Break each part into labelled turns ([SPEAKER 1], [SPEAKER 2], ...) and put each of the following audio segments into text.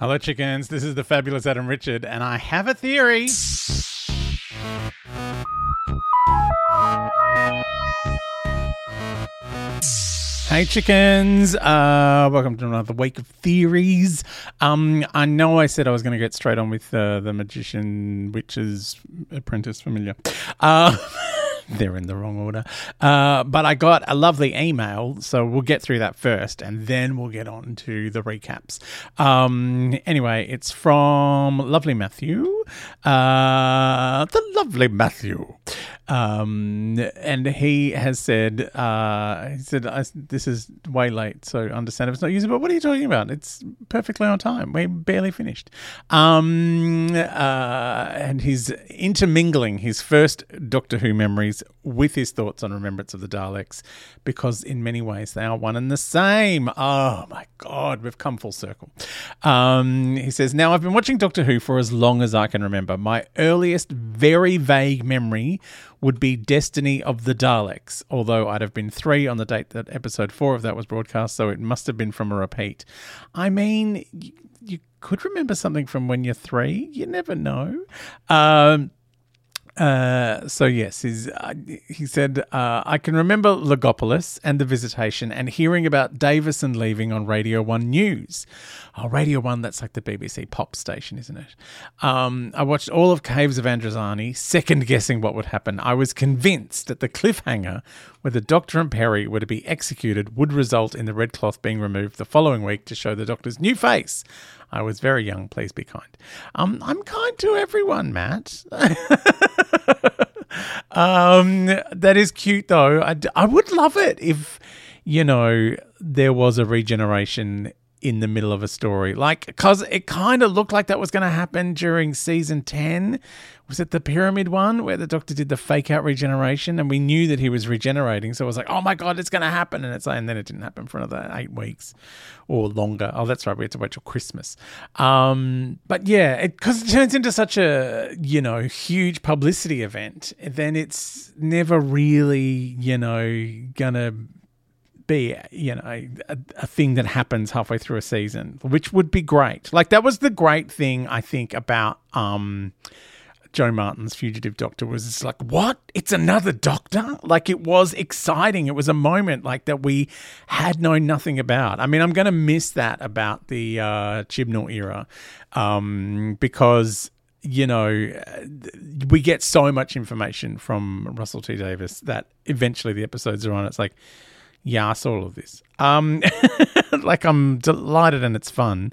[SPEAKER 1] Hello, chickens. This is the fabulous Adam Richard, and I have a theory. Hey chickens! Uh, welcome to another week of theories. Um, I know I said I was going to get straight on with uh, the magician, witch's apprentice familiar. Uh, they're in the wrong order. Uh, but I got a lovely email, so we'll get through that first, and then we'll get on to the recaps. Um, anyway, it's from lovely Matthew, uh, the lovely Matthew, um, and he has said, uh, he said, "This is way late, so understand if it's not usable." What are you talking about? It's perfectly on time. We're barely finished. Um, uh, and he's intermingling his first Doctor Who memories with his thoughts on Remembrance of the Daleks, because in many ways they are one and the same. Oh my God, we've come full circle. Um, he says, Now I've been watching Doctor Who for as long as I can remember. My earliest, very vague memory would be Destiny of the Daleks, although I'd have been three on the date that episode four of that was broadcast, so it must have been from a repeat. I mean, you, could remember something from when you're three. You never know. Um, uh, so yes, uh, he said, uh, I can remember Logopolis and the visitation and hearing about Davison leaving on Radio 1 News. Oh, Radio 1, that's like the BBC pop station, isn't it? Um, I watched all of Caves of Androzani, second guessing what would happen. I was convinced that the cliffhanger where the Doctor and Peri were to be executed would result in the red cloth being removed the following week to show the Doctor's new face. I was very young, please be kind. Um, I'm kind to everyone, Matt. um, that is cute, though. I, I would love it if, you know, there was a regeneration in the middle of a story. Like, because it kind of looked like that was going to happen during season 10. Was it the pyramid one where the doctor did the fake out regeneration and we knew that he was regenerating? So it was like, oh my God, it's going to happen. And it's and then it didn't happen for another eight weeks or longer. Oh, that's right. We had to wait till Christmas. Um, but yeah, because it, it turns into such a, you know, huge publicity event, then it's never really, you know, going to be you know a, a, thing that happens halfway through a season which would be great like that was the great thing i think about um Jo Martin's Fugitive Doctor was like, what? It's another Doctor? Like it was exciting. It was a moment like that we had known nothing about. I mean, I'm going to miss that about the uh, Chibnall era um, because you know, we get so much information from Russell T Davies that eventually the episodes are on. It's like, yeah, I saw all of this. Um, like I'm delighted and it's fun,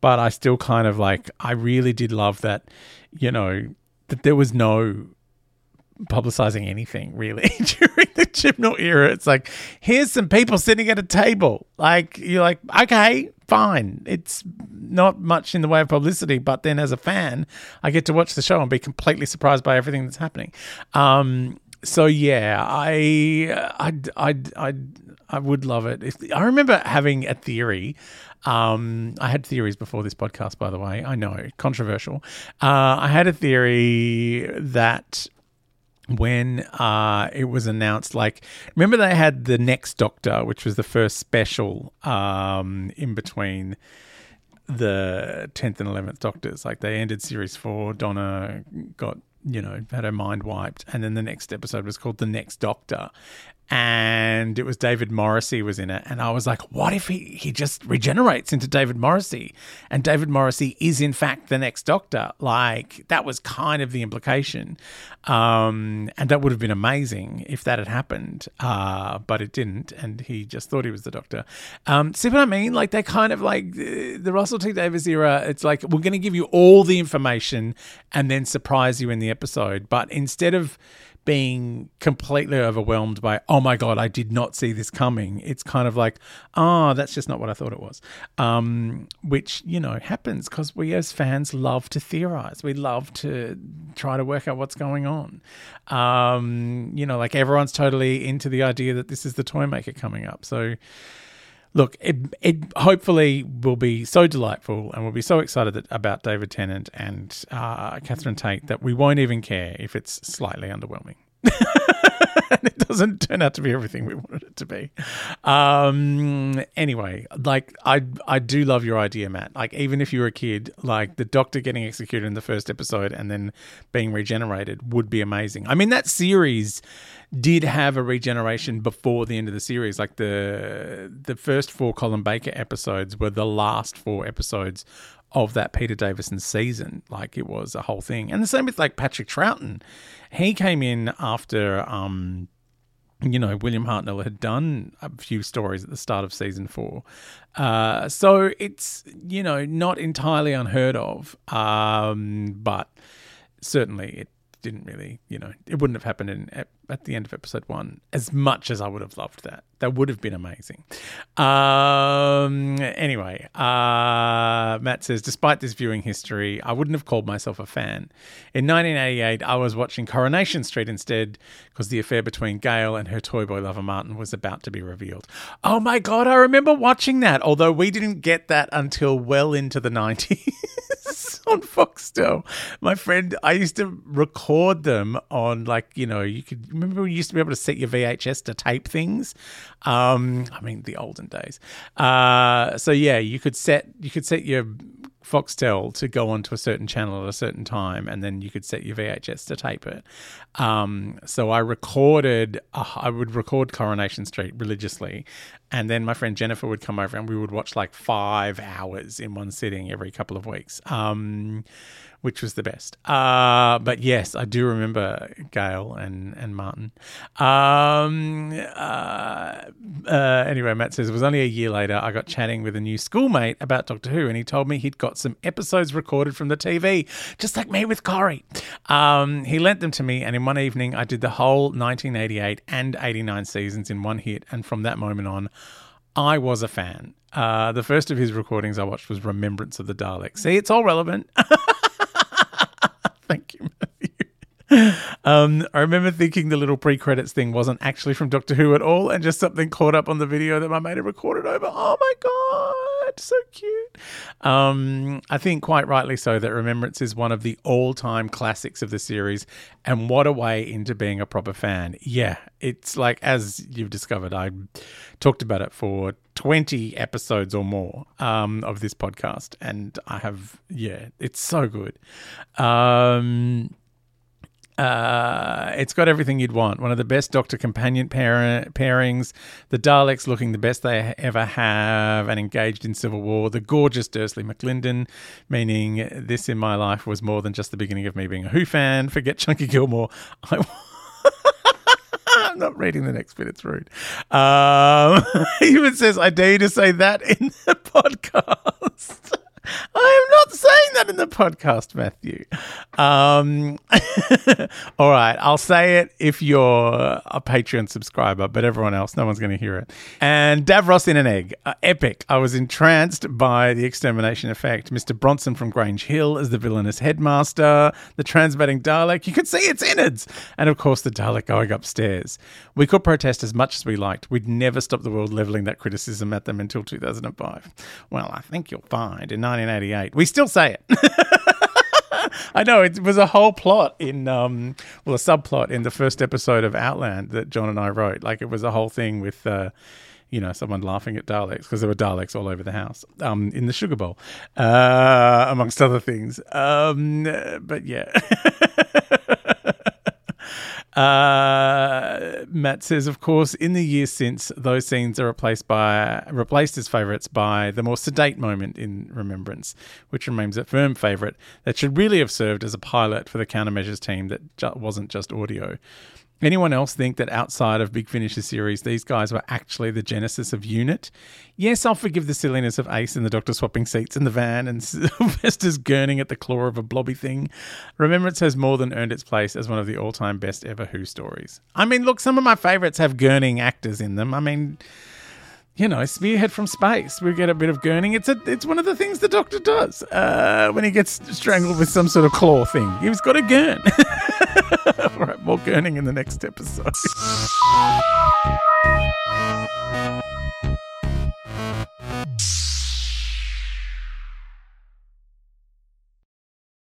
[SPEAKER 1] but I still kind of like I really did love that, you know, that there was no publicizing anything really during the Chibnall era. It's like here's some people sitting at a table. Like you're like okay, fine. It's not much in the way of publicity, but then as a fan, I get to watch the show and be completely surprised by everything that's happening. Um, so yeah, I I I I I would love it. If, I remember having a theory. Um, I had theories before this podcast, by the way. I know, controversial. Uh, I had a theory that when uh, it was announced. Like, remember they had the Next Doctor, which was the first special um, in between the 10th and 11th Doctors. Like, they ended series four. Donna got, you know, had her mind wiped. And then the next episode was called The Next Doctor and it was David Morrissey was in it. And I was like, what if he, he just regenerates into David Morrissey? And David Morrissey is, in fact, the next doctor. Like, that was kind of the implication. Um, and that would have been amazing if that had happened. Uh, but it didn't. And he just thought he was the doctor. Um, see what I mean? Like, they kind of like the Russell T Davies era. It's like, we're going to give you all the information and then surprise you in the episode. But instead of, being completely overwhelmed by, oh my God, I did not see this coming. It's kind of like, oh, that's just not what I thought it was. Um, which, you know, happens because we as fans love to theorize. We love to try to work out what's going on. Um, you know, like everyone's totally into the idea that this is the toy maker coming up. So, look, it, it hopefully will be so delightful and we'll be so excited that, about David Tennant and uh, Catherine Tate that we won't even care if it's slightly underwhelming. and it doesn't turn out to be everything we wanted it to be. Um, anyway, like I I do love your idea, Matt. Like even if you were a kid, like the doctor getting executed in the first episode and then being regenerated would be amazing. I mean that series did have a regeneration before the end of the series. Like the the first four Colin Baker episodes were the last four episodes of that Peter Davison season. Like it was a whole thing. And the same with like Patrick Troughton. He came in after um you know, William Hartnell had done a few stories at the start of season four. Uh, so it's, you know, not entirely unheard of, um, but certainly it didn't really, you know, it wouldn't have happened in, at, at, the end of episode one as much as I would have loved that. That would have been amazing. Um, anyway, uh, Matt says, despite this viewing history, I wouldn't have called myself a fan. In 1988, I was watching Coronation Street instead because the affair between Gail and her toy boy lover Martin was about to be revealed. Oh my God, I remember watching that, although we didn't get that until well into the 90s. on Foxtel. My friend, I used to record them on like you know you could remember we used to be able to set your VHS to tape things. Um, I mean the olden days. Uh, so yeah, you could set you could set your Foxtel to go onto a certain channel at a certain time, and then you could set your VHS to tape it. Um, so I recorded, uh, I would record Coronation Street religiously, and then my friend Jennifer would come over and we would watch like five hours in one sitting every couple of weeks. Um, which was the best. Uh, but yes, I do remember Gail and and Martin. Um, uh, uh, anyway, Matt says it was only a year later I got chatting with a new schoolmate about Doctor Who, and he told me he'd got some episodes recorded from the TV, just like me with Corrie. Um, he lent them to me, and in one evening I did the whole 1988 and 89 seasons in one hit, and from that moment on. I was a fan. Uh, the first of his recordings I watched was Remembrance of the Daleks. See, it's all relevant. Thank you, Matthew. Um, I remember thinking the little pre-credits thing wasn't actually from Doctor Who at all, and just something caught up on the video that my mate had recorded over. Oh my god, so cute! Um, I think quite rightly so that Remembrance is one of the all-time classics of the series, and what a way into being a proper fan. Yeah, it's like as you've discovered, I talked about it for 20 episodes or more um, of this podcast. And I have, yeah, it's so good. Um, uh, it's got everything you'd want. One of the best Doctor companion pair- pairings. The Daleks looking the best they ever have and engaged in civil war. The gorgeous Dursley McLinden, meaning this in my life was more than just the beginning of me being a Who fan. Forget Chunky Gilmore. I. I'm not reading the next bit. It's rude. Um, he even says, I dare you to say that in the podcast. I not saying that in the podcast, Matthew. Um, all right, I'll say it if you're a Patreon subscriber, but everyone else, no one's going to hear it. And Davros in an egg, uh, epic. I was entranced by the extermination effect. Mr. Bronson from Grange Hill as the villainous headmaster, the transmitting Dalek. You could see its innards, and of course the Dalek going upstairs. We could protest as much as we liked. We'd never stop the world leveling that criticism at them until 2005. Well, I think you'll find in 1988. We still say it. I know it was a whole plot in, um, well, a subplot in the first episode of Outland that John and I wrote. Like it was a whole thing with, uh, you know, someone laughing at Daleks because there were Daleks all over the house um, in the sugar bowl, uh, amongst other things. Um, but yeah. Uh, Matt says, of course, in the years since, those scenes are replaced by replaced as favourites by the more sedate moment in Remembrance, which remains a firm favourite that should really have served as a pilot for the countermeasures team that ju- wasn't just audio. Anyone else think that outside of Big Finish's series, these guys were actually the genesis of Unit? Yes, I'll forgive the silliness of Ace and the Doctor swapping seats in the van and Sylvester's gurning at the claw of a blobby thing. Remembrance has more than earned its place as one of the all time best ever Who stories. I mean, look, some of my favourites have gurning actors in them. I mean, you know, spearhead from space. We get a bit of gurning. It's a, it's one of the things the Doctor does uh, when he gets strangled with some sort of claw thing. He's got a gurn. Earning in the next episode.